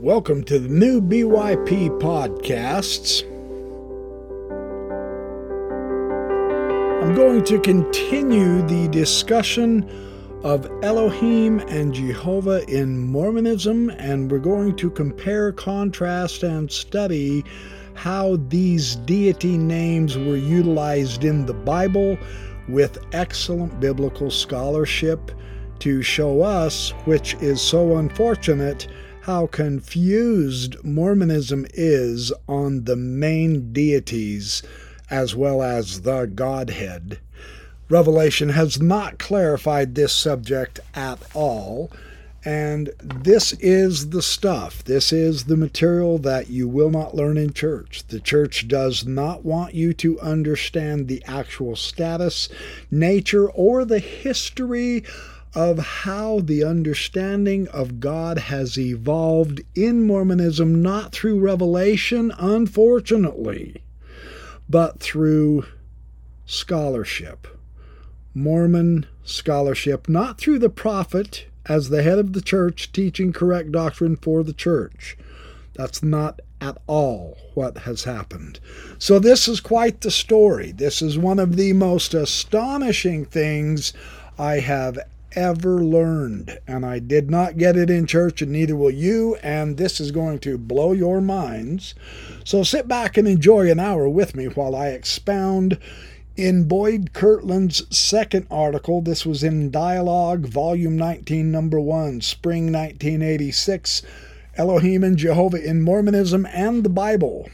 Welcome to the new BYP podcasts. I'm going to continue the discussion of Elohim and Jehovah in Mormonism, and we're going to compare, contrast, and study how these deity names were utilized in the Bible with excellent biblical scholarship to show us, which is so unfortunate, how confused Mormonism is on the main deities as well as the Godhead. Revelation has not clarified this subject at all, and this is the stuff. This is the material that you will not learn in church. The church does not want you to understand the actual status, nature, or the history of how the understanding of God has evolved in Mormonism, not through revelation, unfortunately, but through scholarship. Mormon scholarship, not through the prophet as the head of the church teaching correct doctrine for the church. That's not at all what has happened. So, this is quite the story. This is one of the most astonishing things I have ever learned. And I did not get it in church, and neither will you. And this is going to blow your minds. So sit back and enjoy an hour with me while I expound in Boyd Kirkland's second article. This was in Dialogue, Volume 19, Number 1, Spring 1986 Elohim and Jehovah in Mormonism and the Bible.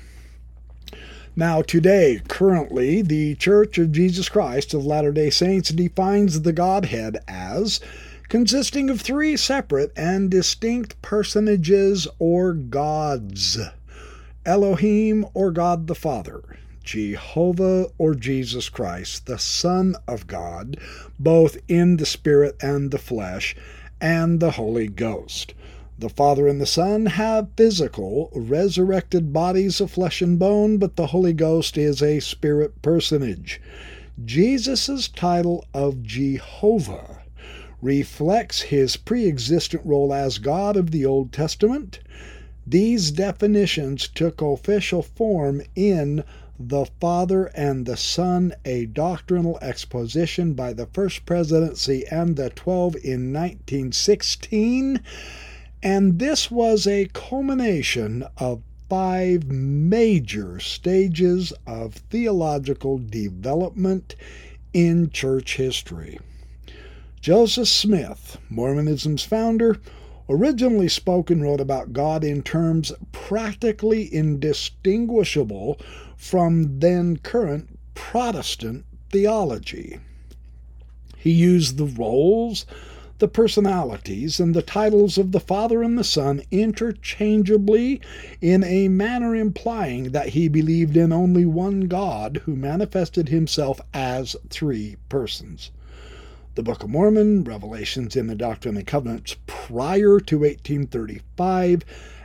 Now, today, currently, the Church of Jesus Christ of Latter day Saints defines the Godhead as consisting of three separate and distinct personages or gods Elohim or God the Father, Jehovah or Jesus Christ, the Son of God, both in the Spirit and the flesh, and the Holy Ghost. The Father and the Son have physical, resurrected bodies of flesh and bone, but the Holy Ghost is a spirit personage. Jesus' title of Jehovah reflects his pre existent role as God of the Old Testament. These definitions took official form in the Father and the Son, a doctrinal exposition by the First Presidency and the Twelve in 1916 and this was a culmination of five major stages of theological development in church history. Joseph Smith, Mormonism's founder, originally spoke and wrote about God in terms practically indistinguishable from then current Protestant theology. He used the roles the personalities and the titles of the Father and the Son interchangeably in a manner implying that he believed in only one God who manifested himself as three persons. The Book of Mormon, Revelations in the Doctrine and Covenants prior to 1835,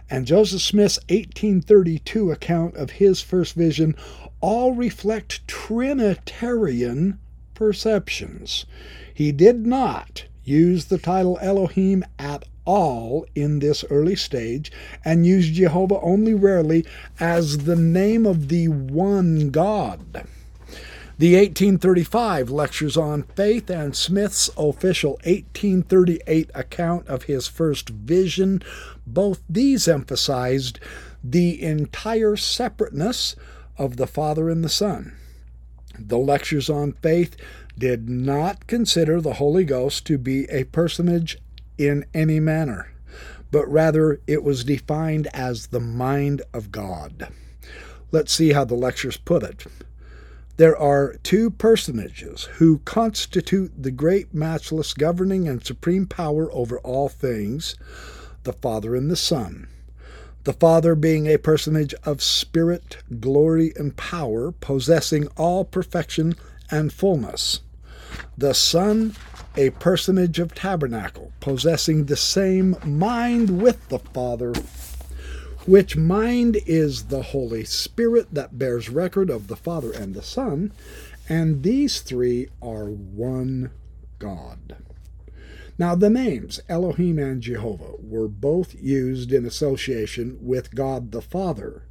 and Joseph Smith's 1832 account of his first vision all reflect Trinitarian perceptions. He did not use the title Elohim at all in this early stage and use Jehovah only rarely as the name of the one God. The 1835 Lectures on Faith and Smith's official 1838 account of his first vision, both these emphasized the entire separateness of the Father and the Son. The Lectures on Faith did not consider the Holy Ghost to be a personage in any manner, but rather it was defined as the mind of God. Let's see how the lectures put it. There are two personages who constitute the great, matchless, governing, and supreme power over all things the Father and the Son. The Father being a personage of spirit, glory, and power, possessing all perfection and fullness the Son, a personage of tabernacle, possessing the same mind with the Father, which mind is the Holy Spirit that bears record of the Father and the Son, and these three are one God. Now, the names Elohim and Jehovah were both used in association with God the Father,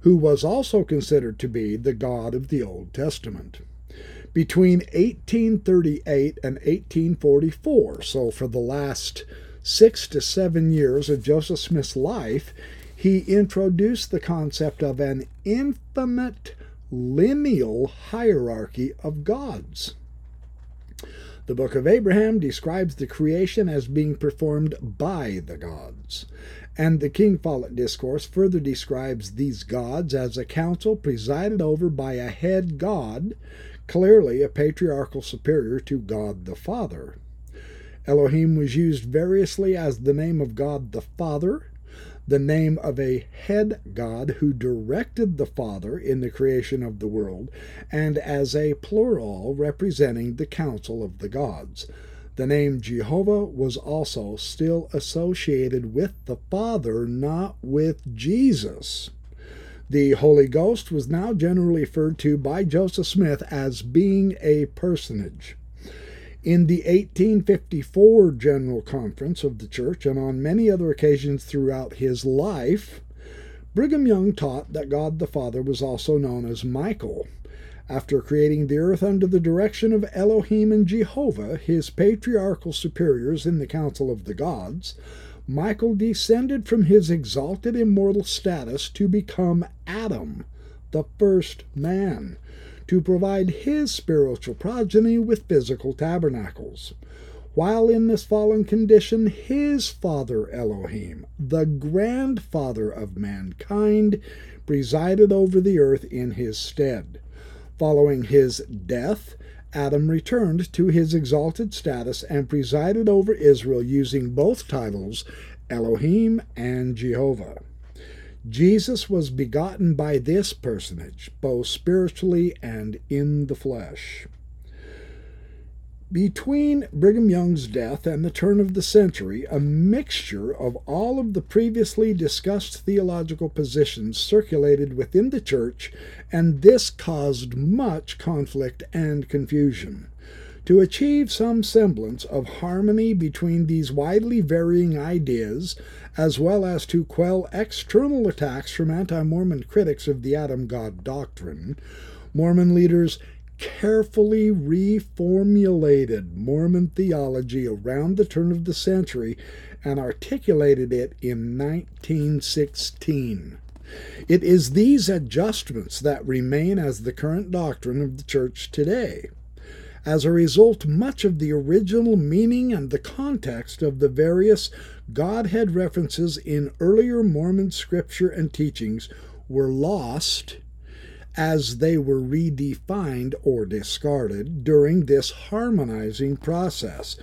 who was also considered to be the God of the Old Testament. Between 1838 and 1844, so for the last six to seven years of Joseph Smith's life, he introduced the concept of an infinite lineal hierarchy of gods. The book of Abraham describes the creation as being performed by the gods. And the King Follett Discourse further describes these gods as a council presided over by a head god, clearly a patriarchal superior to God the Father. Elohim was used variously as the name of God the Father, the name of a head God who directed the Father in the creation of the world, and as a plural representing the council of the gods. The name Jehovah was also still associated with the Father, not with Jesus. The Holy Ghost was now generally referred to by Joseph Smith as being a personage. In the 1854 General Conference of the Church and on many other occasions throughout his life, Brigham Young taught that God the Father was also known as Michael. After creating the earth under the direction of Elohim and Jehovah, his patriarchal superiors in the Council of the Gods, Michael descended from his exalted immortal status to become Adam, the first man to provide his spiritual progeny with physical tabernacles. While in this fallen condition, his father Elohim, the grandfather of mankind, presided over the earth in his stead. Following his death, Adam returned to his exalted status and presided over Israel using both titles, Elohim and Jehovah. Jesus was begotten by this personage, both spiritually and in the flesh. Between Brigham Young's death and the turn of the century, a mixture of all of the previously discussed theological positions circulated within the church, and this caused much conflict and confusion. To achieve some semblance of harmony between these widely varying ideas, as well as to quell external attacks from anti Mormon critics of the Adam God doctrine, Mormon leaders carefully reformulated Mormon theology around the turn of the century and articulated it in 1916. It is these adjustments that remain as the current doctrine of the Church today. As a result, much of the original meaning and the context of the various Godhead references in earlier Mormon scripture and teachings were lost as they were redefined or discarded during this harmonizing process.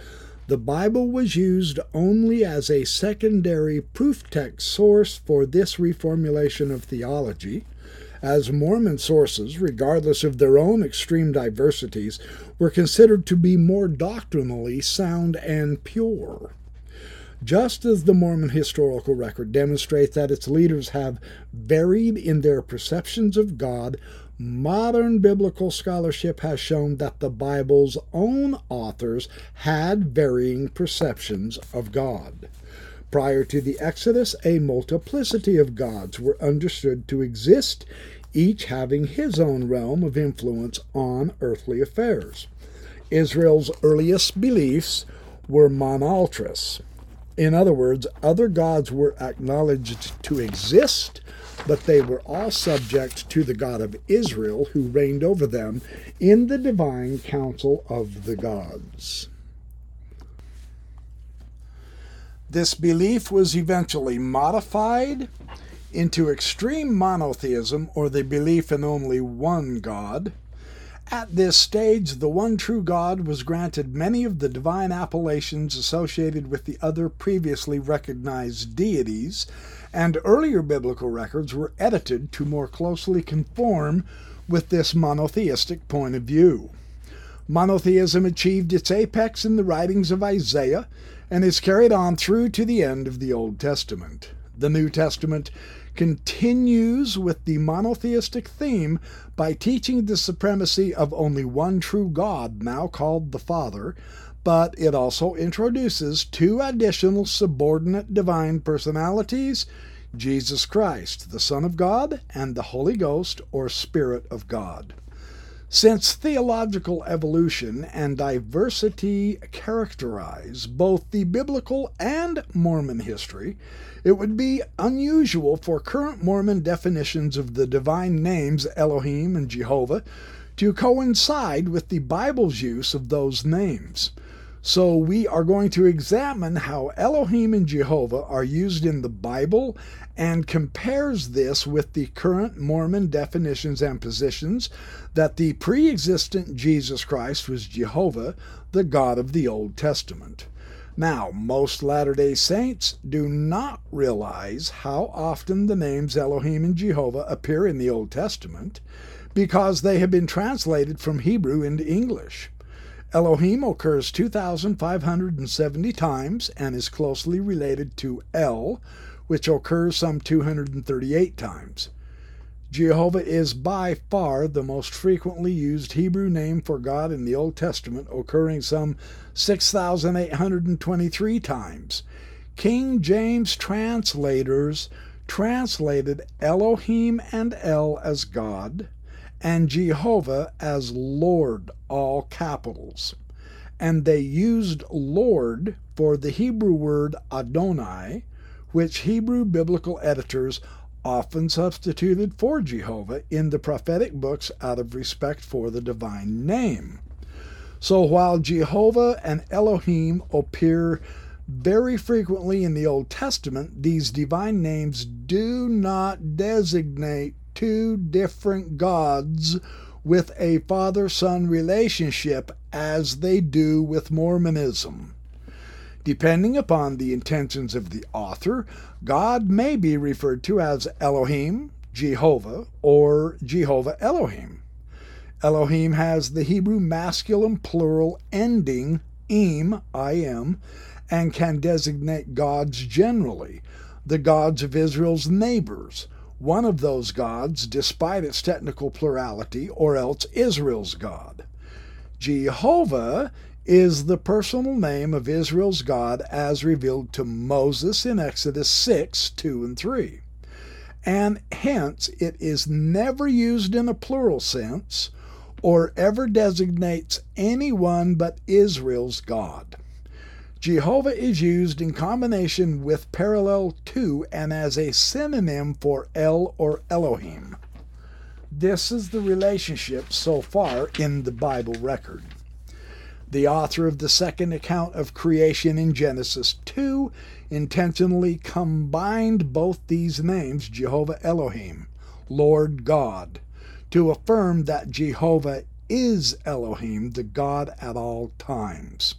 The Bible was used only as a secondary proof text source for this reformulation of theology as Mormon sources, regardless of their own extreme diversities, were considered to be more doctrinally sound and pure. Just as the Mormon historical record demonstrates that its leaders have varied in their perceptions of God, modern biblical scholarship has shown that the Bible's own authors had varying perceptions of God. Prior to the Exodus, a multiplicity of gods were understood to exist, each having his own realm of influence on earthly affairs. Israel's earliest beliefs were monolatrous. In other words, other gods were acknowledged to exist, but they were all subject to the God of Israel, who reigned over them in the divine council of the gods. This belief was eventually modified into extreme monotheism or the belief in only one God. At this stage, the one true God was granted many of the divine appellations associated with the other previously recognized deities, and earlier biblical records were edited to more closely conform with this monotheistic point of view. Monotheism achieved its apex in the writings of Isaiah and is carried on through to the end of the Old Testament. The New Testament continues with the monotheistic theme by teaching the supremacy of only one true God, now called the Father, but it also introduces two additional subordinate divine personalities Jesus Christ, the Son of God, and the Holy Ghost or Spirit of God. Since theological evolution and diversity characterize both the biblical and Mormon history, it would be unusual for current Mormon definitions of the divine names Elohim and Jehovah to coincide with the Bible's use of those names. So we are going to examine how Elohim and Jehovah are used in the Bible and compares this with the current Mormon definitions and positions that the pre existent Jesus Christ was Jehovah, the God of the Old Testament. Now, most Latter day Saints do not realize how often the names Elohim and Jehovah appear in the Old Testament because they have been translated from Hebrew into English. Elohim occurs 2,570 times and is closely related to El, which occurs some 238 times. Jehovah is by far the most frequently used Hebrew name for God in the Old Testament, occurring some 6,823 times. King James translators translated Elohim and El as God, and Jehovah as Lord, all capitals. And they used Lord for the Hebrew word Adonai, which Hebrew biblical editors often substituted for Jehovah in the prophetic books out of respect for the divine name. So while Jehovah and Elohim appear very frequently in the Old Testament, these divine names do not designate two different gods with a father son relationship as they do with Mormonism. Depending upon the intentions of the author, God may be referred to as Elohim, Jehovah, or Jehovah Elohim. Elohim has the Hebrew masculine plural ending im, I am, and can designate gods generally, the gods of Israel's neighbors, one of those gods, despite its technical plurality, or else Israel's God. Jehovah is the personal name of Israel's God as revealed to Moses in Exodus 6 2 and 3. And hence it is never used in a plural sense or ever designates anyone but Israel's God. Jehovah is used in combination with parallel to and as a synonym for El or Elohim. This is the relationship so far in the Bible record. The author of the second account of creation in Genesis 2 intentionally combined both these names, Jehovah Elohim, Lord God, to affirm that Jehovah is Elohim, the God at all times.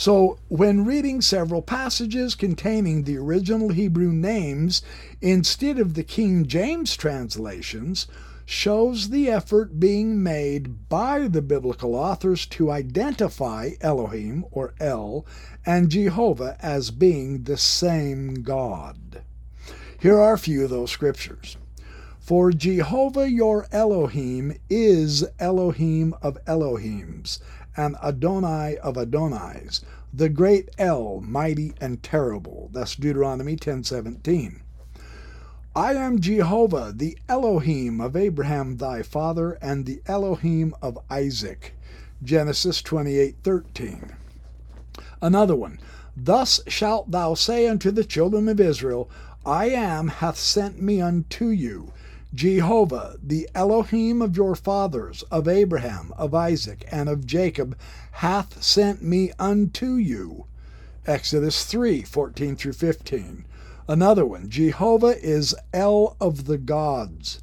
So, when reading several passages containing the original Hebrew names instead of the King James translations, shows the effort being made by the biblical authors to identify Elohim or El and Jehovah as being the same God. Here are a few of those scriptures. For Jehovah your Elohim is Elohim of Elohims and Adonai of Adonais, the great El, mighty and terrible. That's Deuteronomy 10:17. I am Jehovah, the Elohim of Abraham thy father, and the Elohim of Isaac. Genesis 28:13. Another one. Thus shalt thou say unto the children of Israel, I am hath sent me unto you. Jehovah, the Elohim of your fathers, of Abraham, of Isaac, and of Jacob, hath sent me unto you. Exodus 3 14 through 15. Another one Jehovah is El of the gods.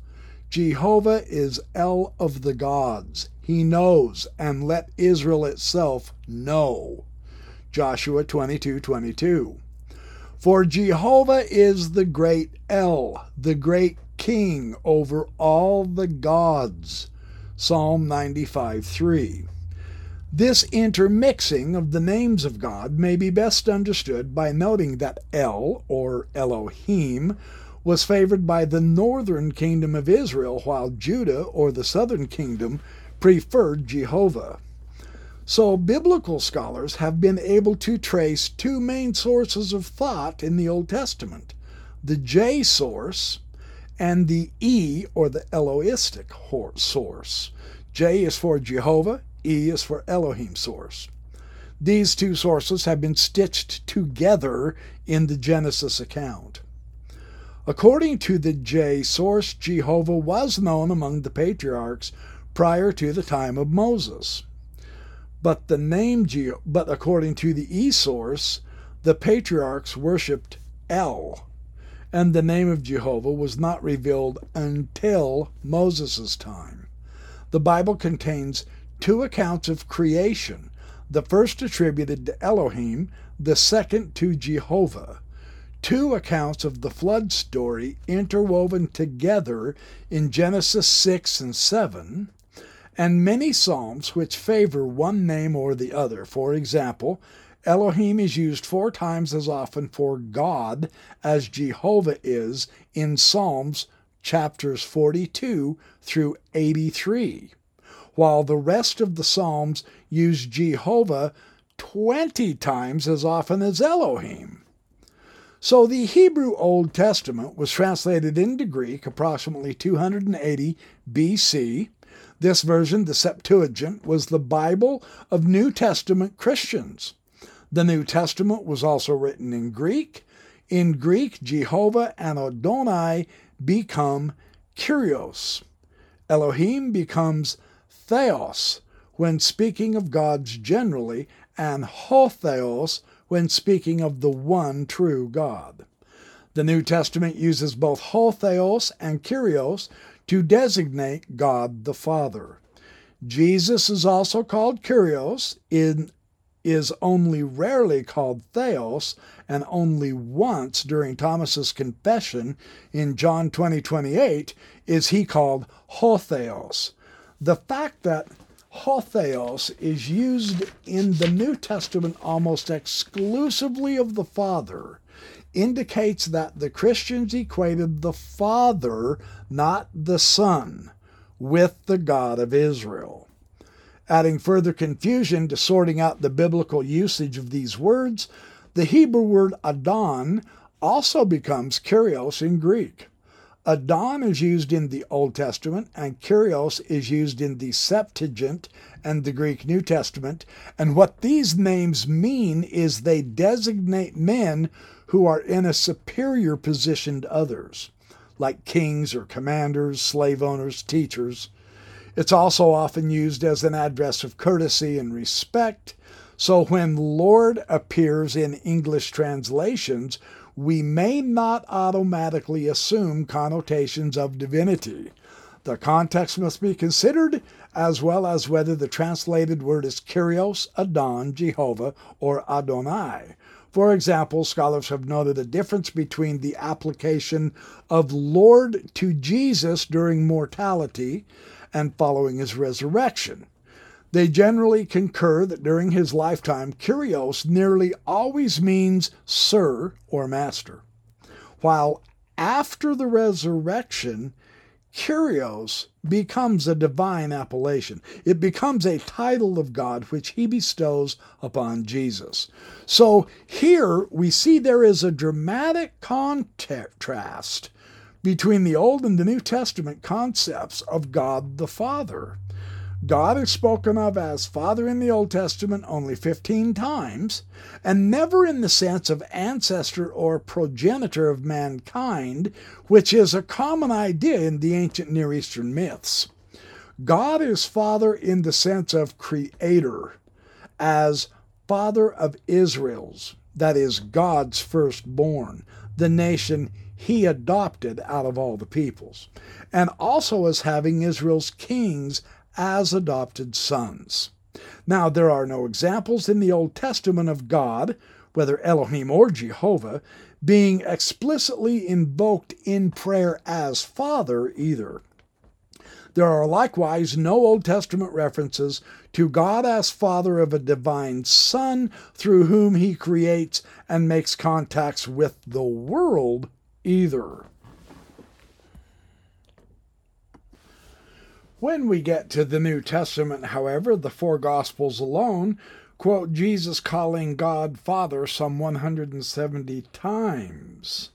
Jehovah is El of the gods. He knows, and let Israel itself know. Joshua 22 22. For Jehovah is the great El, the great king over all the gods. Psalm 95 3. This intermixing of the names of God may be best understood by noting that El, or Elohim, was favored by the northern kingdom of Israel, while Judah, or the southern kingdom, preferred Jehovah. So, biblical scholars have been able to trace two main sources of thought in the Old Testament the J source and the E or the Elohistic source. J is for Jehovah, E is for Elohim source. These two sources have been stitched together in the Genesis account. According to the J source, Jehovah was known among the patriarchs prior to the time of Moses. But the name Je- but according to the E source, the patriarchs worshipped El, and the name of Jehovah was not revealed until Moses' time. The Bible contains two accounts of creation the first attributed to Elohim, the second to Jehovah. Two accounts of the flood story interwoven together in Genesis 6 and 7, and many Psalms which favor one name or the other. For example, Elohim is used four times as often for God as Jehovah is in Psalms chapters 42 through 83 while the rest of the Psalms use Jehovah 20 times as often as Elohim. So the Hebrew Old Testament was translated into Greek approximately 280 BC. This version, the Septuagint, was the Bible of New Testament Christians. The New Testament was also written in Greek. In Greek, Jehovah and Adonai become Kyrios. Elohim becomes theos when speaking of gods generally, and ho theos when speaking of the one true God. The New Testament uses both ho theos and kyrios to designate God the Father. Jesus is also called kyrios, in, is only rarely called theos, and only once during Thomas's confession in John 20, 28 is he called ho theos. The fact that ho theos is used in the New Testament almost exclusively of the Father indicates that the Christians equated the Father, not the Son, with the God of Israel. Adding further confusion to sorting out the biblical usage of these words, the Hebrew word Adon also becomes Kyrios in Greek. Adon is used in the Old Testament, and Kyrios is used in the Septuagint and the Greek New Testament. And what these names mean is they designate men who are in a superior position to others, like kings or commanders, slave owners, teachers. It's also often used as an address of courtesy and respect. So when Lord appears in English translations, we may not automatically assume connotations of divinity. The context must be considered, as well as whether the translated word is Kyrios, Adon, Jehovah, or Adonai. For example, scholars have noted a difference between the application of Lord to Jesus during mortality and following his resurrection. They generally concur that during his lifetime, Kyrios nearly always means sir or master, while after the resurrection, Kyrios becomes a divine appellation. It becomes a title of God which he bestows upon Jesus. So here we see there is a dramatic contrast between the Old and the New Testament concepts of God the Father. God is spoken of as Father in the Old Testament only 15 times, and never in the sense of ancestor or progenitor of mankind, which is a common idea in the ancient Near Eastern myths. God is Father in the sense of creator, as Father of Israel's, that is, God's firstborn, the nation he adopted out of all the peoples, and also as having Israel's kings as adopted sons. Now, there are no examples in the Old Testament of God, whether Elohim or Jehovah, being explicitly invoked in prayer as Father either. There are likewise no Old Testament references to God as Father of a divine Son through whom he creates and makes contacts with the world either. When we get to the New Testament, however, the four Gospels alone quote Jesus calling God Father some 170 times.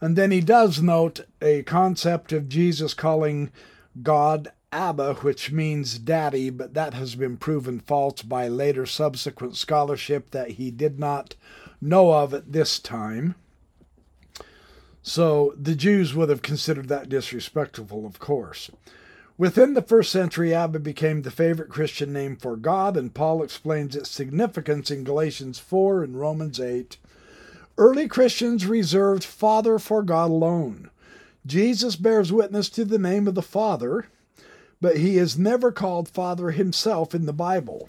And then he does note a concept of Jesus calling God Abba, which means daddy, but that has been proven false by later subsequent scholarship that he did not know of at this time. So the Jews would have considered that disrespectful, of course. Within the first century, Abba became the favorite Christian name for God, and Paul explains its significance in Galatians 4 and Romans 8. Early Christians reserved Father for God alone. Jesus bears witness to the name of the Father, but he is never called Father himself in the Bible.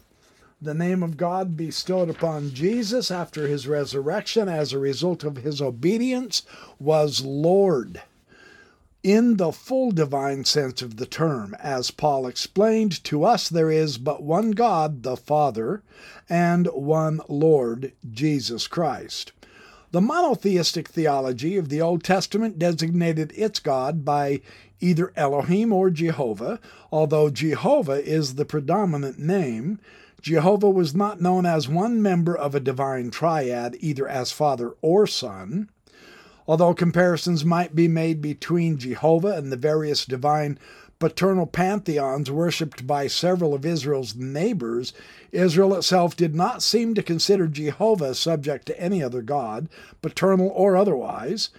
The name of God bestowed upon Jesus after his resurrection as a result of his obedience was Lord in the full divine sense of the term. As Paul explained, to us there is but one God, the Father, and one Lord, Jesus Christ. The monotheistic theology of the Old Testament designated its God by either Elohim or Jehovah, although Jehovah is the predominant name. Jehovah was not known as one member of a divine triad, either as Father or Son. Although comparisons might be made between Jehovah and the various divine paternal pantheons worshipped by several of Israel's neighbors, Israel itself did not seem to consider Jehovah subject to any other god, paternal or otherwise.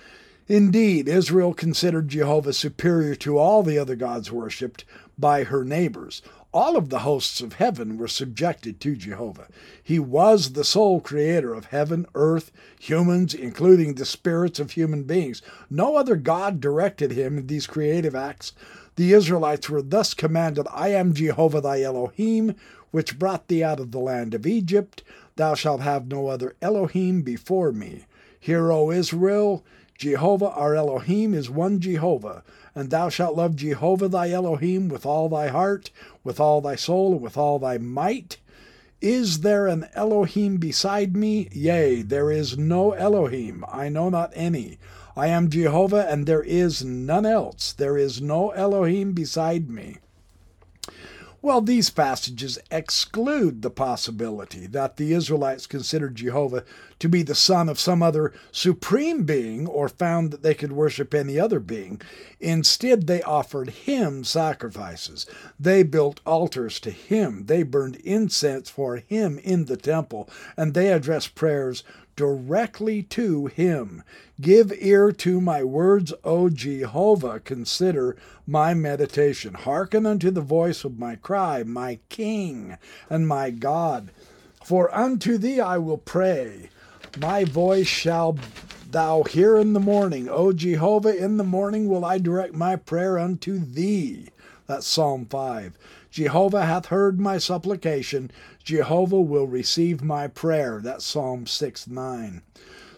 Indeed, Israel considered Jehovah superior to all the other gods worshipped by her neighbors, all of the hosts of heaven were subjected to Jehovah. He was the sole creator of heaven, earth, humans, including the spirits of human beings. No other God directed him in these creative acts. The Israelites were thus commanded I am Jehovah thy Elohim, which brought thee out of the land of Egypt. Thou shalt have no other Elohim before me. Hear, O Israel, Jehovah our Elohim is one Jehovah and thou shalt love Jehovah thy Elohim with all thy heart, with all thy soul, and with all thy might. Is there an Elohim beside me? Yea, there is no Elohim, I know not any. I am Jehovah, and there is none else. There is no Elohim beside me. Well, these passages exclude the possibility that the Israelites considered Jehovah to be the son of some other supreme being or found that they could worship any other being. Instead, they offered him sacrifices. They built altars to him. They burned incense for him in the temple, and they addressed prayers directly to him. Give ear to my words, O Jehovah. Consider my meditation. Hearken unto the voice of my cry, my King and my God. For unto thee I will pray. My voice shall thou hear in the morning. O Jehovah, in the morning will I direct my prayer unto thee. That's Psalm 5. Jehovah hath heard my supplication. Jehovah will receive my prayer. That's Psalm 6 9.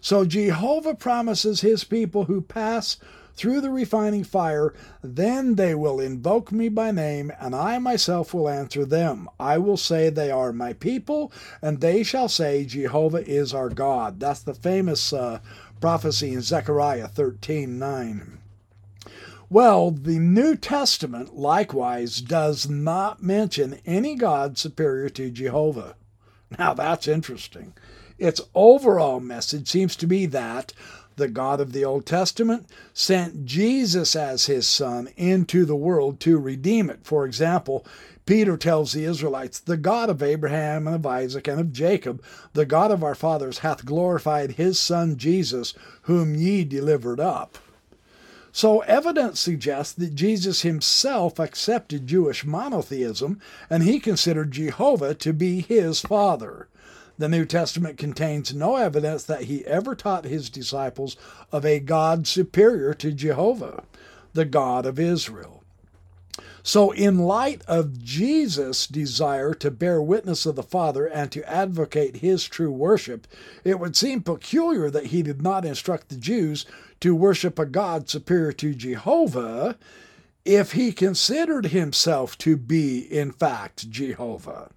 So Jehovah promises his people who pass through the refining fire, then they will invoke me by name, and I myself will answer them. I will say they are my people, and they shall say, Jehovah is our God. That's the famous uh, prophecy in Zechariah 13 9. Well, the New Testament likewise does not mention any God superior to Jehovah. Now that's interesting. Its overall message seems to be that the God of the Old Testament sent Jesus as his son into the world to redeem it. For example, Peter tells the Israelites, The God of Abraham and of Isaac and of Jacob, the God of our fathers, hath glorified his son Jesus, whom ye delivered up. So evidence suggests that Jesus himself accepted Jewish monotheism and he considered Jehovah to be his father. The New Testament contains no evidence that he ever taught his disciples of a God superior to Jehovah, the God of Israel. So, in light of Jesus' desire to bear witness of the Father and to advocate his true worship, it would seem peculiar that he did not instruct the Jews to worship a God superior to Jehovah if he considered himself to be, in fact, Jehovah.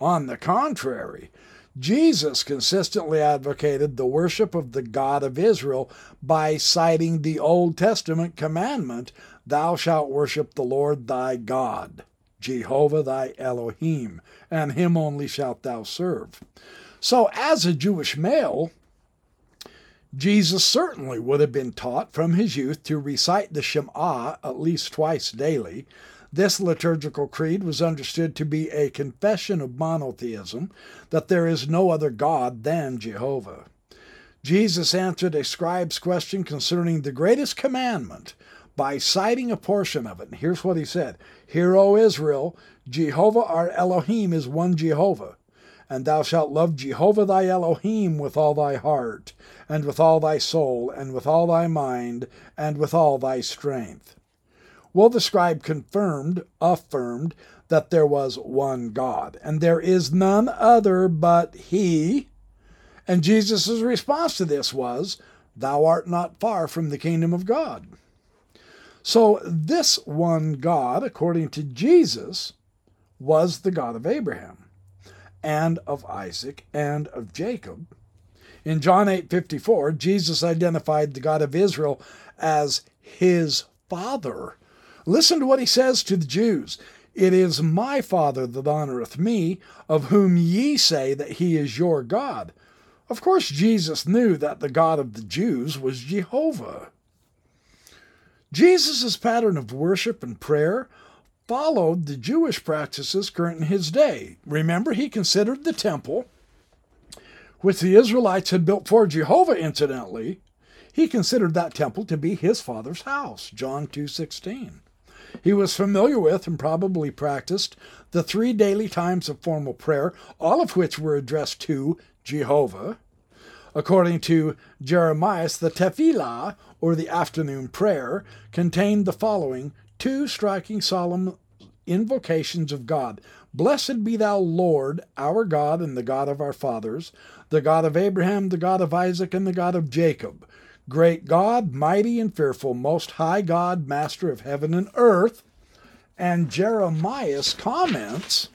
On the contrary, Jesus consistently advocated the worship of the God of Israel by citing the Old Testament commandment Thou shalt worship the Lord thy God, Jehovah thy Elohim, and him only shalt thou serve. So, as a Jewish male, Jesus certainly would have been taught from his youth to recite the Shema at least twice daily. This liturgical creed was understood to be a confession of monotheism, that there is no other God than Jehovah. Jesus answered a scribe's question concerning the greatest commandment by citing a portion of it. And here's what he said Hear, O Israel, Jehovah our Elohim is one Jehovah. And thou shalt love Jehovah thy Elohim with all thy heart, and with all thy soul, and with all thy mind, and with all thy strength. Well, the scribe confirmed, affirmed, that there was one God, and there is none other but He. And Jesus' response to this was, Thou art not far from the kingdom of God. So, this one God, according to Jesus, was the God of Abraham and of Isaac and of Jacob. In John 8:54, Jesus identified the God of Israel as his father. Listen to what he says to the Jews. It is my Father that honoreth me, of whom ye say that he is your God. Of course, Jesus knew that the God of the Jews was Jehovah. Jesus' pattern of worship and prayer followed the Jewish practices current in his day. Remember, he considered the temple, which the Israelites had built for Jehovah, incidentally, he considered that temple to be his father's house, John 2:16. He was familiar with and probably practiced the three daily times of formal prayer, all of which were addressed to Jehovah. According to Jeremiah, the tefillah, or the afternoon prayer, contained the following two striking solemn invocations of God. Blessed be thou, Lord, our God and the God of our fathers, the God of Abraham, the God of Isaac, and the God of Jacob. Great God, mighty and fearful, most high God, master of heaven and earth. And Jeremiah's comments,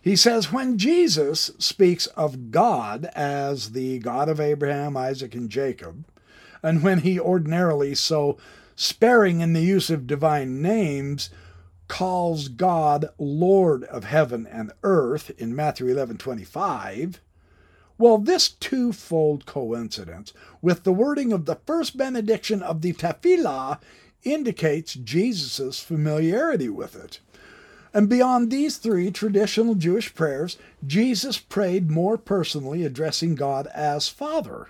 he says, when Jesus speaks of God as the God of Abraham, Isaac, and Jacob, and when he ordinarily so sparing in the use of divine names, calls God Lord of heaven and earth in Matthew 11:25, well, this twofold coincidence with the wording of the first benediction of the Tefillah indicates Jesus' familiarity with it. And beyond these three traditional Jewish prayers, Jesus prayed more personally, addressing God as Father.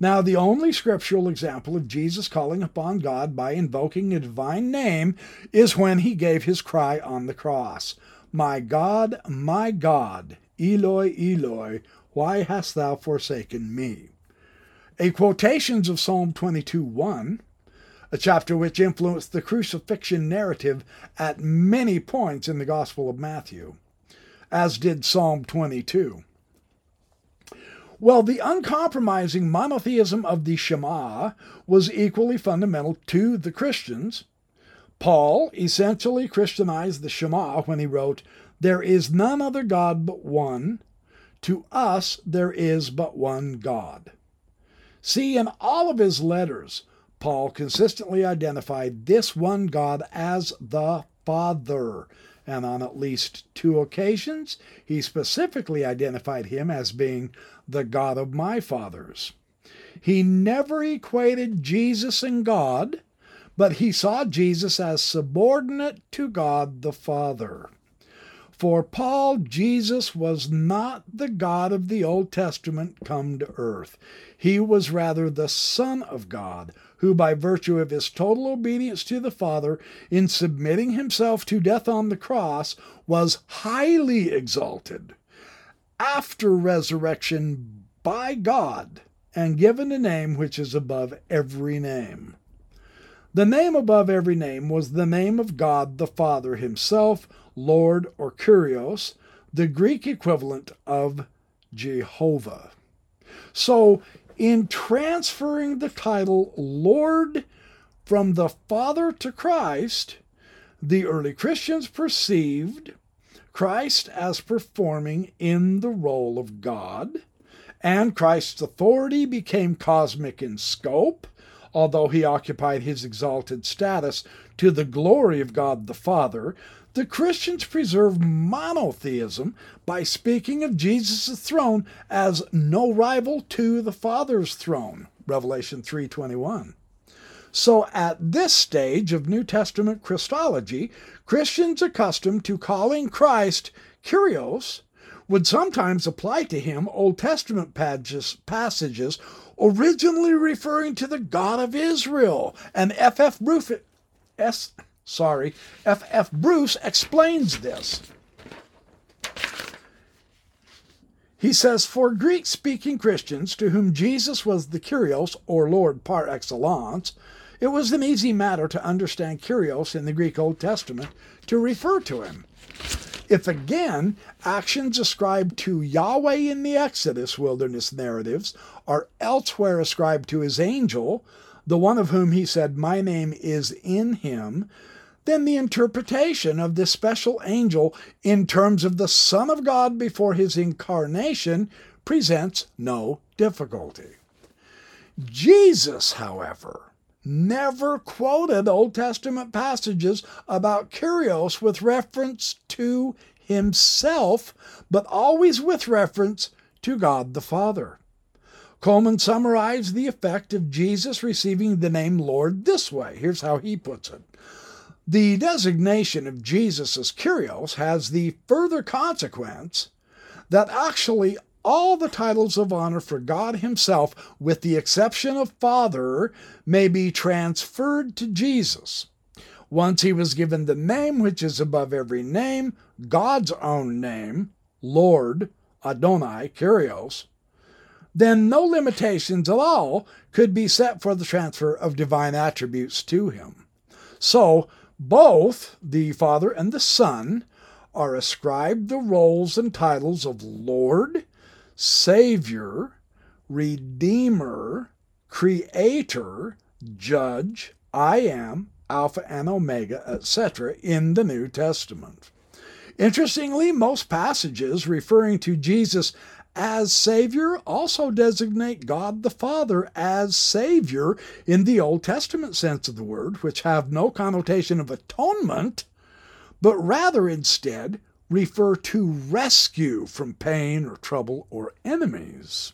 Now, the only scriptural example of Jesus calling upon God by invoking a divine name is when he gave his cry on the cross My God, my God, Eloi, Eloi, why hast thou forsaken me? A quotations of Psalm 22 1, a chapter which influenced the crucifixion narrative at many points in the Gospel of Matthew, as did Psalm 22. Well, the uncompromising monotheism of the Shema was equally fundamental to the Christians. Paul essentially Christianized the Shema when he wrote, There is none other God but one. To us there is but one God. See, in all of his letters, Paul consistently identified this one God as the Father, and on at least two occasions, he specifically identified him as being the God of my fathers. He never equated Jesus and God, but he saw Jesus as subordinate to God the Father. For Paul, Jesus was not the God of the Old Testament come to earth. He was rather the Son of God, who, by virtue of his total obedience to the Father in submitting himself to death on the cross, was highly exalted. After resurrection by God and given a name which is above every name. The name above every name was the name of God the Father Himself, Lord or Kyrios, the Greek equivalent of Jehovah. So, in transferring the title Lord from the Father to Christ, the early Christians perceived Christ as performing in the role of God and Christ's authority became cosmic in scope, although he occupied his exalted status to the glory of God the Father, the Christians preserve monotheism by speaking of Jesus' throne as no rival to the Father's throne. Revelation 3:21. So at this stage of New Testament Christology, Christians accustomed to calling Christ Kyrios would sometimes apply to him Old Testament passages originally referring to the God of Israel. And F.F. Bruce, S, F.F. Bruce explains this. He says, For Greek speaking Christians to whom Jesus was the Kyrios, or Lord par excellence, it was an easy matter to understand Kyrios in the Greek Old Testament to refer to him. If again actions ascribed to Yahweh in the Exodus wilderness narratives are elsewhere ascribed to his angel, the one of whom he said, My name is in him, then the interpretation of this special angel in terms of the Son of God before his incarnation presents no difficulty. Jesus, however, never quoted Old Testament passages about Kyrios with reference to himself, but always with reference to God the Father. Cullmann summarized the effect of Jesus receiving the name Lord this way. Here's how he puts it. The designation of Jesus as Kyrios has the further consequence that actually all the titles of honor for God Himself, with the exception of Father, may be transferred to Jesus. Once he was given the name which is above every name, God's own name, Lord, Adonai, Kyrios, then no limitations at all could be set for the transfer of divine attributes to him. So, both the Father and the Son are ascribed the roles and titles of Lord, Savior, Redeemer, Creator, Judge, I am, Alpha and Omega, etc., in the New Testament. Interestingly, most passages referring to Jesus as Savior also designate God the Father as Savior in the Old Testament sense of the word, which have no connotation of atonement, but rather instead refer to rescue from pain or trouble or enemies.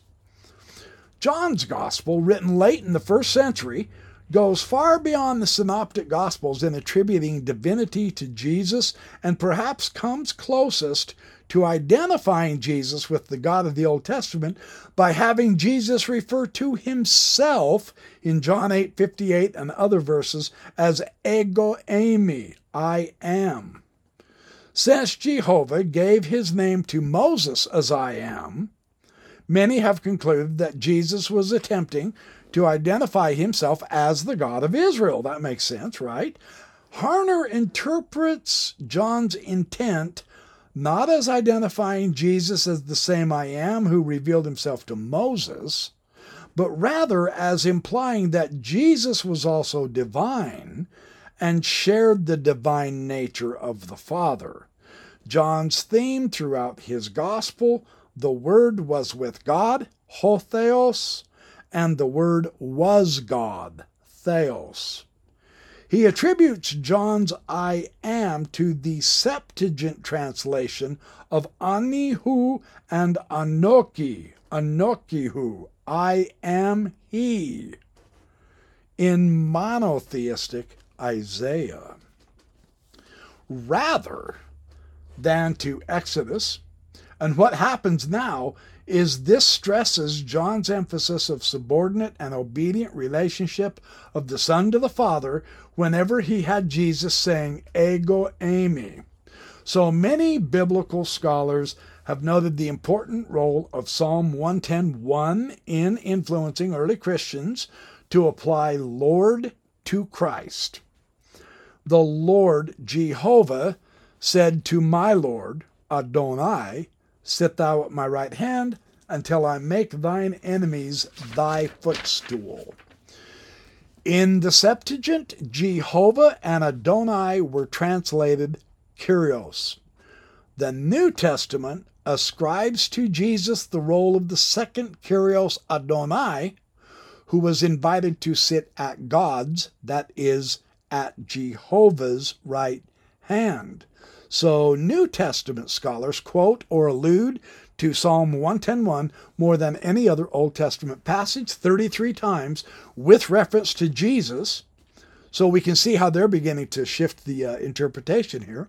John's Gospel, written late in the first century, goes far beyond the synoptic gospels in attributing divinity to Jesus and perhaps comes closest to identifying Jesus with the God of the Old Testament by having Jesus refer to himself in John 8:58 and other verses as ego eimi, I am. Since Jehovah gave his name to Moses as I am, many have concluded that Jesus was attempting to identify himself as the God of Israel. That makes sense, right? Harner interprets John's intent not as identifying Jesus as the same I am who revealed himself to Moses, but rather as implying that Jesus was also divine and shared the divine nature of the Father. John's theme throughout his gospel the Word was with God, ho theos, and the Word was God, theos. He attributes John's I am to the Septuagint translation of Anihu and Anoki, Anokihu, I am He, in monotheistic Isaiah. Rather than to Exodus, and what happens now is this stresses John's emphasis of subordinate and obedient relationship of the Son to the Father whenever he had Jesus saying, Ego eimi. So many biblical scholars have noted the important role of Psalm 110.1 in influencing early Christians to apply Lord to Christ. The Lord Jehovah said to my Lord, Adonai, Sit thou at my right hand until I make thine enemies thy footstool. In the Septuagint, Jehovah and Adonai were translated Kyrios. The New Testament ascribes to Jesus the role of the second Kyrios Adonai, who was invited to sit at God's, that is, at Jehovah's right hand. So, New Testament scholars quote or allude to Psalm 110:1 more than any other Old Testament passage 33 times with reference to Jesus. So we can see how they're beginning to shift the uh, interpretation here.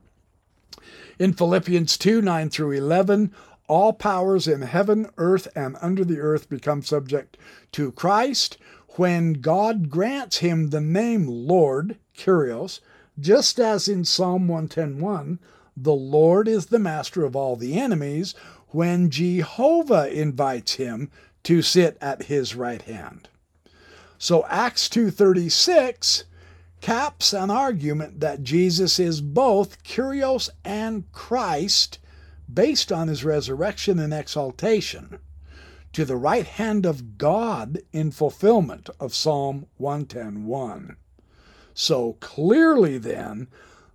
In Philippians 2 9 through 11, all powers in heaven, earth, and under the earth become subject to Christ when God grants him the name Lord, Kyrios, just as in Psalm 110:1, the Lord is the master of all the enemies when Jehovah invites him to sit at his right hand. So Acts 2:36 caps an argument that Jesus is both Kyrios and Christ based on his resurrection and exaltation to the right hand of God in fulfillment of Psalm 110:1. So clearly then,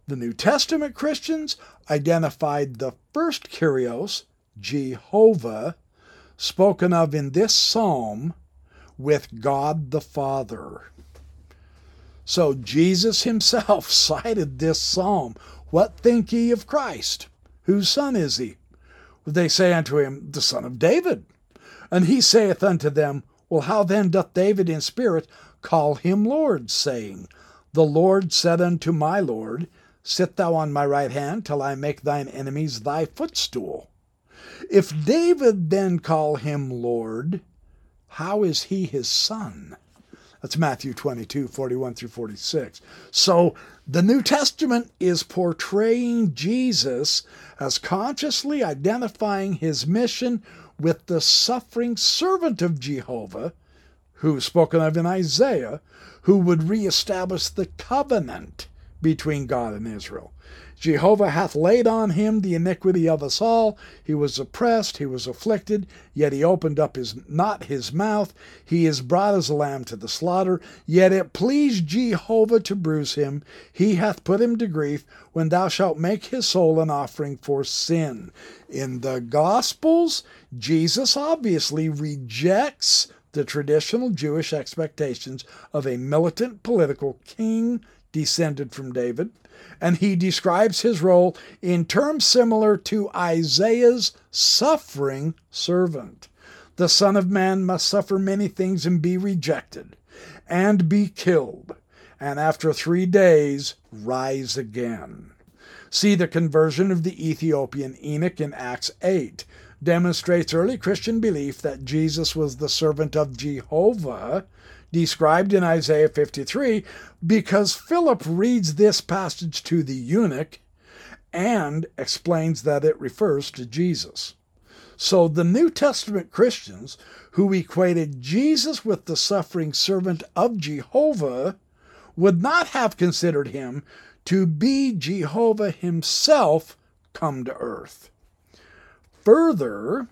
the New Testament Christians identified the first Kyrios, Jehovah, spoken of in this psalm with God the Father. So Jesus himself cited this psalm. What think ye of Christ? Whose son is he? They say unto him, The son of David. And he saith unto them, Well, how then doth David in spirit call him Lord, saying, The Lord said unto my Lord, Sit thou on my right hand till I make thine enemies thy footstool. If David then call him Lord, how is he his son? That's Matthew 22, 41 through 46. So the New Testament is portraying Jesus as consciously identifying his mission with the suffering servant of Jehovah, who is spoken of in Isaiah, who would reestablish the covenant between God and Israel. Jehovah hath laid on him the iniquity of us all. He was oppressed, he was afflicted, yet he opened up his not his mouth. He is brought as a lamb to the slaughter. Yet it pleased Jehovah to bruise him. He hath put him to grief when thou shalt make his soul an offering for sin. In the Gospels, Jesus obviously rejects the traditional Jewish expectations of a militant political king descended from David and he describes his role in terms similar to Isaiah's suffering servant. The Son of Man must suffer many things and be rejected, and be killed, and after three days rise again. See the conversion of the Ethiopian eunuch in Acts 8 demonstrates early Christian belief that Jesus was the servant of Jehovah described in Isaiah 53 because Philip reads this passage to the eunuch and explains that it refers to Jesus. So the New Testament Christians who equated Jesus with the suffering servant of Jehovah would not have considered him to be Jehovah himself come to earth. Further,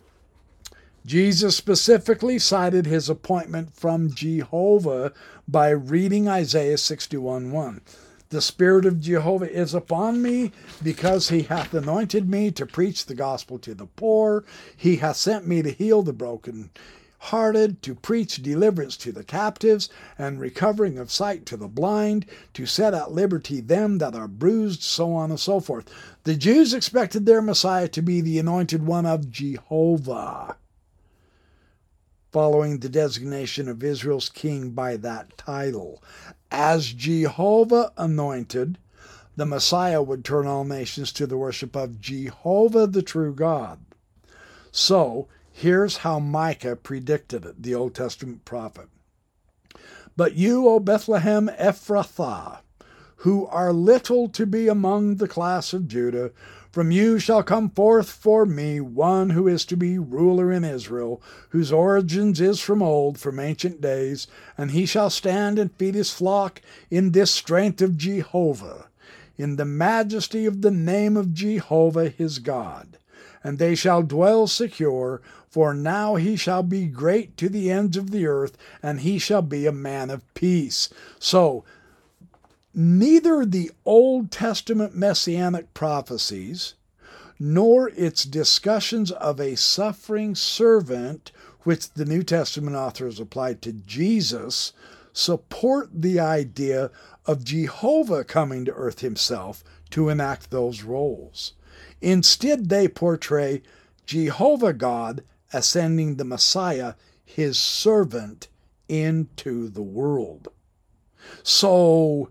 Jesus specifically cited his appointment from Jehovah by reading Isaiah 61 1. The Spirit of Jehovah is upon me, because he hath anointed me to preach the gospel to the poor. He hath sent me to heal the broken hearted, to preach deliverance to the captives, and recovering of sight to the blind, to set at liberty them that are bruised, so on and so forth. The Jews expected their Messiah to be the anointed one of Jehovah following the designation of Israel's king by that title. As Jehovah anointed, the Messiah would turn all nations to the worship of Jehovah, the true God. So, here's how Micah predicted it, the Old Testament prophet. But you, O Bethlehem Ephrathah, who are little to be among the class of Judah, from you shall come forth for me one who is to be ruler in Israel, whose origins is from old, from ancient days, and he shall stand and feed his flock in this strength of Jehovah, in the majesty of the name of Jehovah his God. And they shall dwell secure, for now he shall be great to the ends of the earth, and he shall be a man of peace. So, neither the Old Testament messianic prophecies nor its discussions of a suffering servant which the New Testament authors applied to Jesus, support the idea of Jehovah coming to earth himself to enact those roles. Instead, they portray Jehovah God ascending the Messiah, his servant, into the world. So,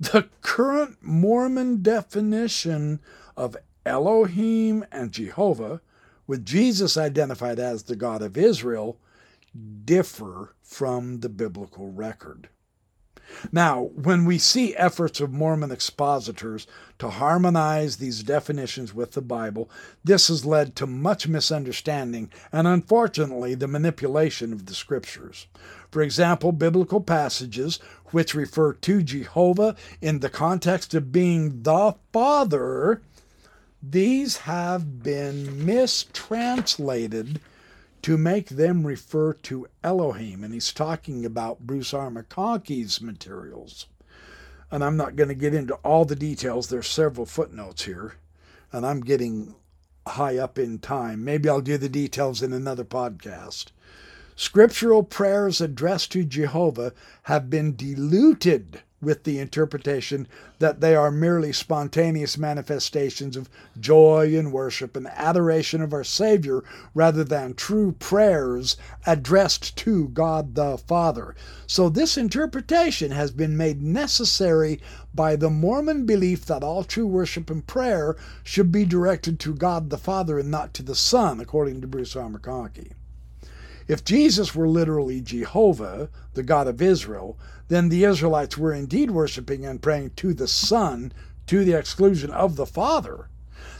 the current Mormon definition of Elohim and Jehovah, with Jesus identified as the God of Israel, differ from the biblical record. Now, when we see efforts of Mormon expositors to harmonize these definitions with the Bible, this has led to much misunderstanding and, unfortunately, the manipulation of the Scriptures. For example, biblical passages which refer to Jehovah in the context of being the Father, these have been mistranslated to make them refer to Elohim. And he's talking about Bruce R. McConkie's materials. And I'm not going to get into all the details. There's several footnotes here. And I'm getting high up in time. Maybe I'll do the details in another podcast. Scriptural prayers addressed to Jehovah have been diluted with the interpretation that they are merely spontaneous manifestations of joy and worship and adoration of our Savior rather than true prayers addressed to God the Father. So, this interpretation has been made necessary by the Mormon belief that all true worship and prayer should be directed to God the Father and not to the Son, according to Bruce R. McConkie. If Jesus were literally Jehovah, the God of Israel, then the Israelites were indeed worshiping and praying to the Son to the exclusion of the Father.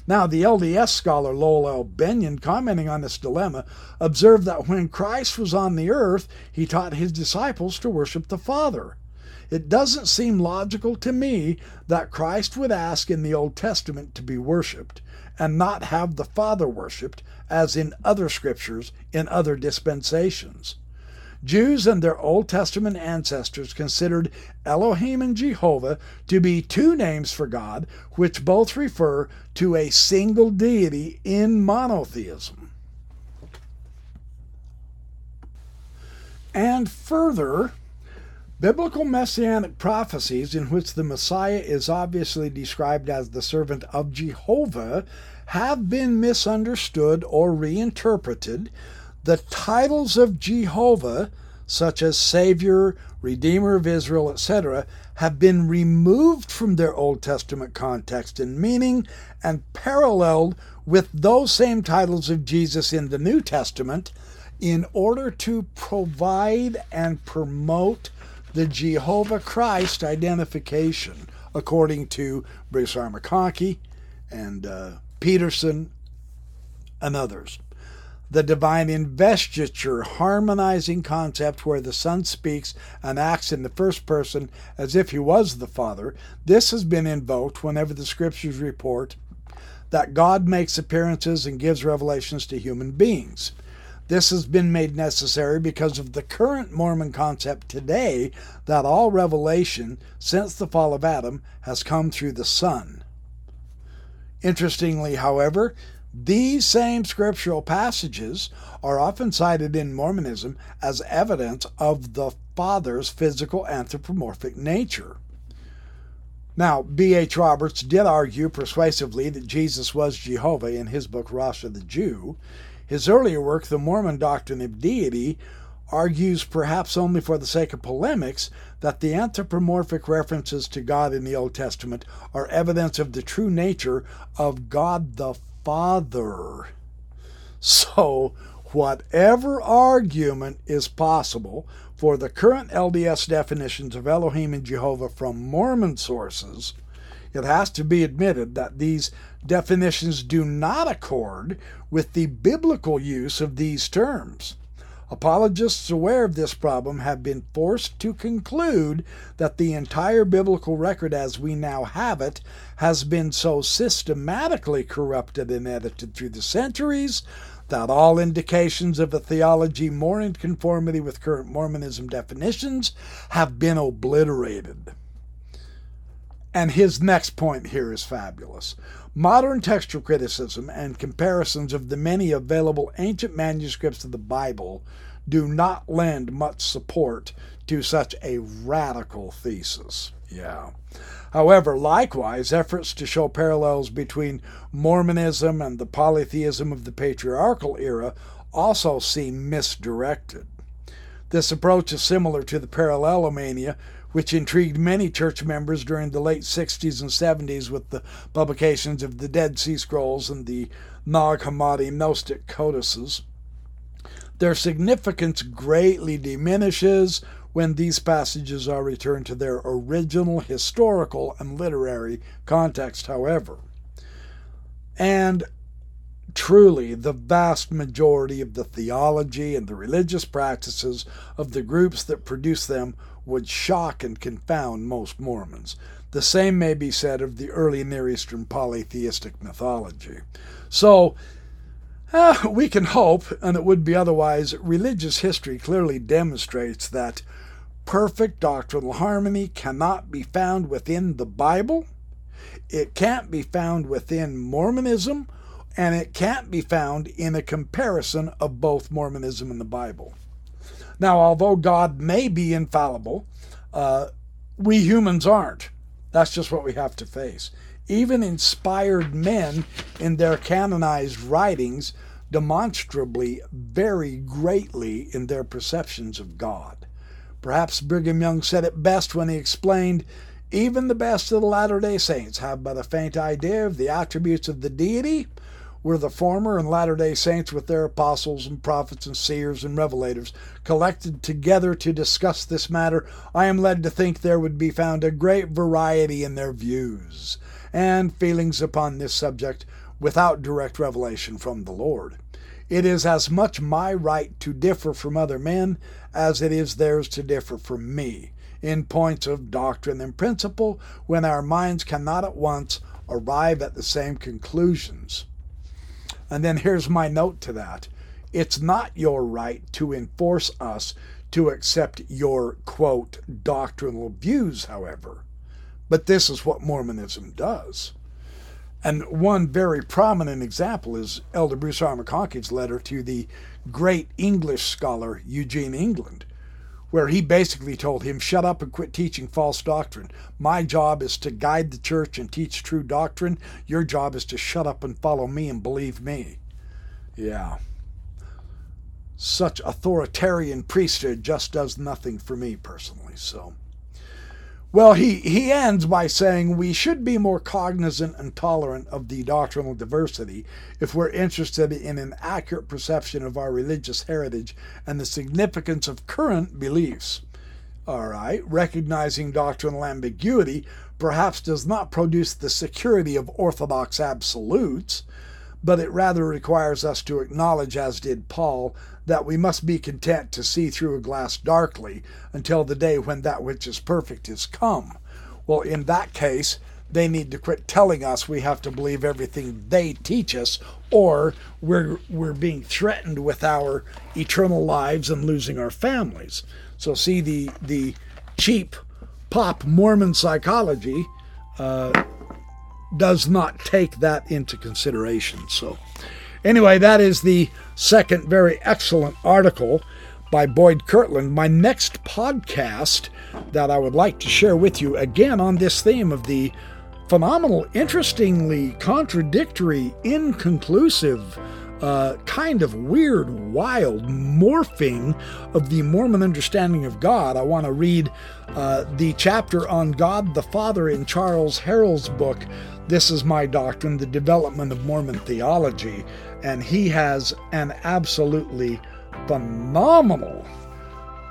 Now, the LDS scholar Lowell L. Bennion, commenting on this dilemma, observed that when Christ was on the earth, he taught his disciples to worship the Father. It doesn't seem logical to me that Christ would ask in the Old Testament to be worshiped and not have the Father worshiped, as in other scriptures in other dispensations. Jews and their Old Testament ancestors considered Elohim and Jehovah to be two names for God, which both refer to a single deity in monotheism. And further, biblical messianic prophecies, in which the Messiah is obviously described as the servant of Jehovah, have been misunderstood or reinterpreted the titles of Jehovah, such as Savior, Redeemer of Israel, etc., have been removed from their Old Testament context and meaning and paralleled with those same titles of Jesus in the New Testament in order to provide and promote the Jehovah Christ identification, according to Bruce R. McConkie and uh, Peterson and others the divine investiture, harmonizing concept where the Son speaks and acts in the first person as if he was the Father. This has been invoked whenever the scriptures report that God makes appearances and gives revelations to human beings. This has been made necessary because of the current Mormon concept today that all revelation since the fall of Adam has come through the Son. Interestingly, however, these same scriptural passages are often cited in Mormonism as evidence of the Father's physical anthropomorphic nature. Now, B.H. Roberts did argue persuasively that Jesus was Jehovah in his book Rasha the Jew. His earlier work, The Mormon Doctrine of Deity, argues, perhaps only for the sake of polemics, that the anthropomorphic references to God in the Old Testament are evidence of the true nature of God the Father. So, whatever argument is possible for the current LDS definitions of Elohim and Jehovah from Mormon sources, it has to be admitted that these definitions do not accord with the biblical use of these terms. Apologists aware of this problem have been forced to conclude that the entire biblical record as we now have it has been so systematically corrupted and edited through the centuries that all indications of a theology more in conformity with current Mormonism definitions have been obliterated. And his next point here is fabulous. Modern textual criticism and comparisons of the many available ancient manuscripts of the Bible do not lend much support to such a radical thesis. Yeah. However, likewise, efforts to show parallels between Mormonism and the polytheism of the patriarchal era also seem misdirected. This approach is similar to the parallelomania which intrigued many church members during the late 60s and 70s with the publications of the Dead Sea Scrolls and the Nag Hammadi Gnostic codices. Their significance greatly diminishes when these passages are returned to their original historical and literary context, however. And truly, the vast majority of the theology and the religious practices of the groups that produce them would shock and confound most Mormons. The same may be said of the early Near Eastern polytheistic mythology. So, uh, we can hope, and it would be otherwise, religious history clearly demonstrates that perfect doctrinal harmony cannot be found within the Bible, it can't be found within Mormonism, and it can't be found in a comparison of both Mormonism and the Bible. Now, although God may be infallible, uh, we humans aren't. That's just what we have to face. Even inspired men in their canonized writings demonstrably vary greatly in their perceptions of God. Perhaps Brigham Young said it best when he explained even the best of the Latter day Saints have but a faint idea of the attributes of the deity. Were the former and latter day saints with their apostles and prophets and seers and revelators collected together to discuss this matter, I am led to think there would be found a great variety in their views and feelings upon this subject without direct revelation from the Lord. It is as much my right to differ from other men as it is theirs to differ from me in points of doctrine and principle when our minds cannot at once arrive at the same conclusions. And then here's my note to that it's not your right to enforce us to accept your, quote, doctrinal views, however. But this is what Mormonism does. And one very prominent example is Elder Bruce R. McConkie's letter to the great English scholar Eugene England, where he basically told him, Shut up and quit teaching false doctrine. My job is to guide the church and teach true doctrine. Your job is to shut up and follow me and believe me. Yeah. Such authoritarian priesthood just does nothing for me personally, so. Well, he, he ends by saying we should be more cognizant and tolerant of the doctrinal diversity if we're interested in an accurate perception of our religious heritage and the significance of current beliefs. All right, recognizing doctrinal ambiguity perhaps does not produce the security of orthodox absolutes, but it rather requires us to acknowledge, as did Paul, that we must be content to see through a glass darkly until the day when that which is perfect is come. Well, in that case, they need to quit telling us we have to believe everything they teach us, or we're, we're being threatened with our eternal lives and losing our families. So, see, the, the cheap pop Mormon psychology uh, does not take that into consideration. So, anyway, that is the second very excellent article by Boyd Kirkland. My next podcast that I would like to share with you again on this theme of the phenomenal, interestingly contradictory, inconclusive uh, kind of weird, wild morphing of the Mormon understanding of God. I want to read uh, the chapter on God the Father in Charles Harrell's book, This is My Doctrine The Development of Mormon Theology. And he has an absolutely phenomenal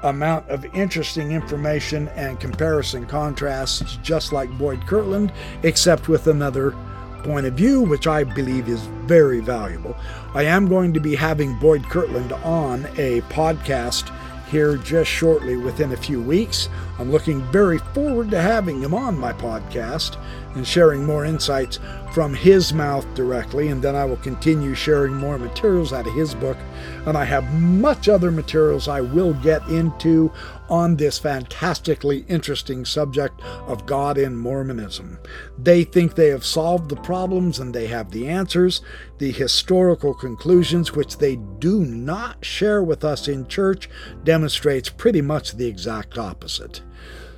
amount of interesting information and comparison contrasts, just like Boyd Kirkland, except with another point of view, which I believe is very valuable. I am going to be having Boyd Kirkland on a podcast here just shortly within a few weeks I'm looking very forward to having him on my podcast and sharing more insights from his mouth directly, and then I will continue sharing more materials out of his book. And I have much other materials I will get into on this fantastically interesting subject of God in Mormonism. They think they have solved the problems and they have the answers. The historical conclusions, which they do not share with us in church, demonstrates pretty much the exact opposite.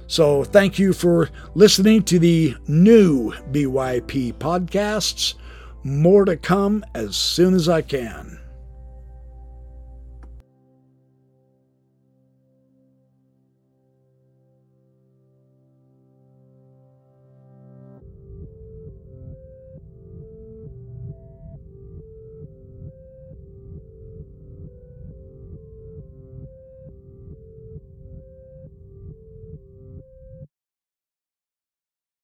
So, thank you for listening to the new BYP podcasts. More to come as soon as I can.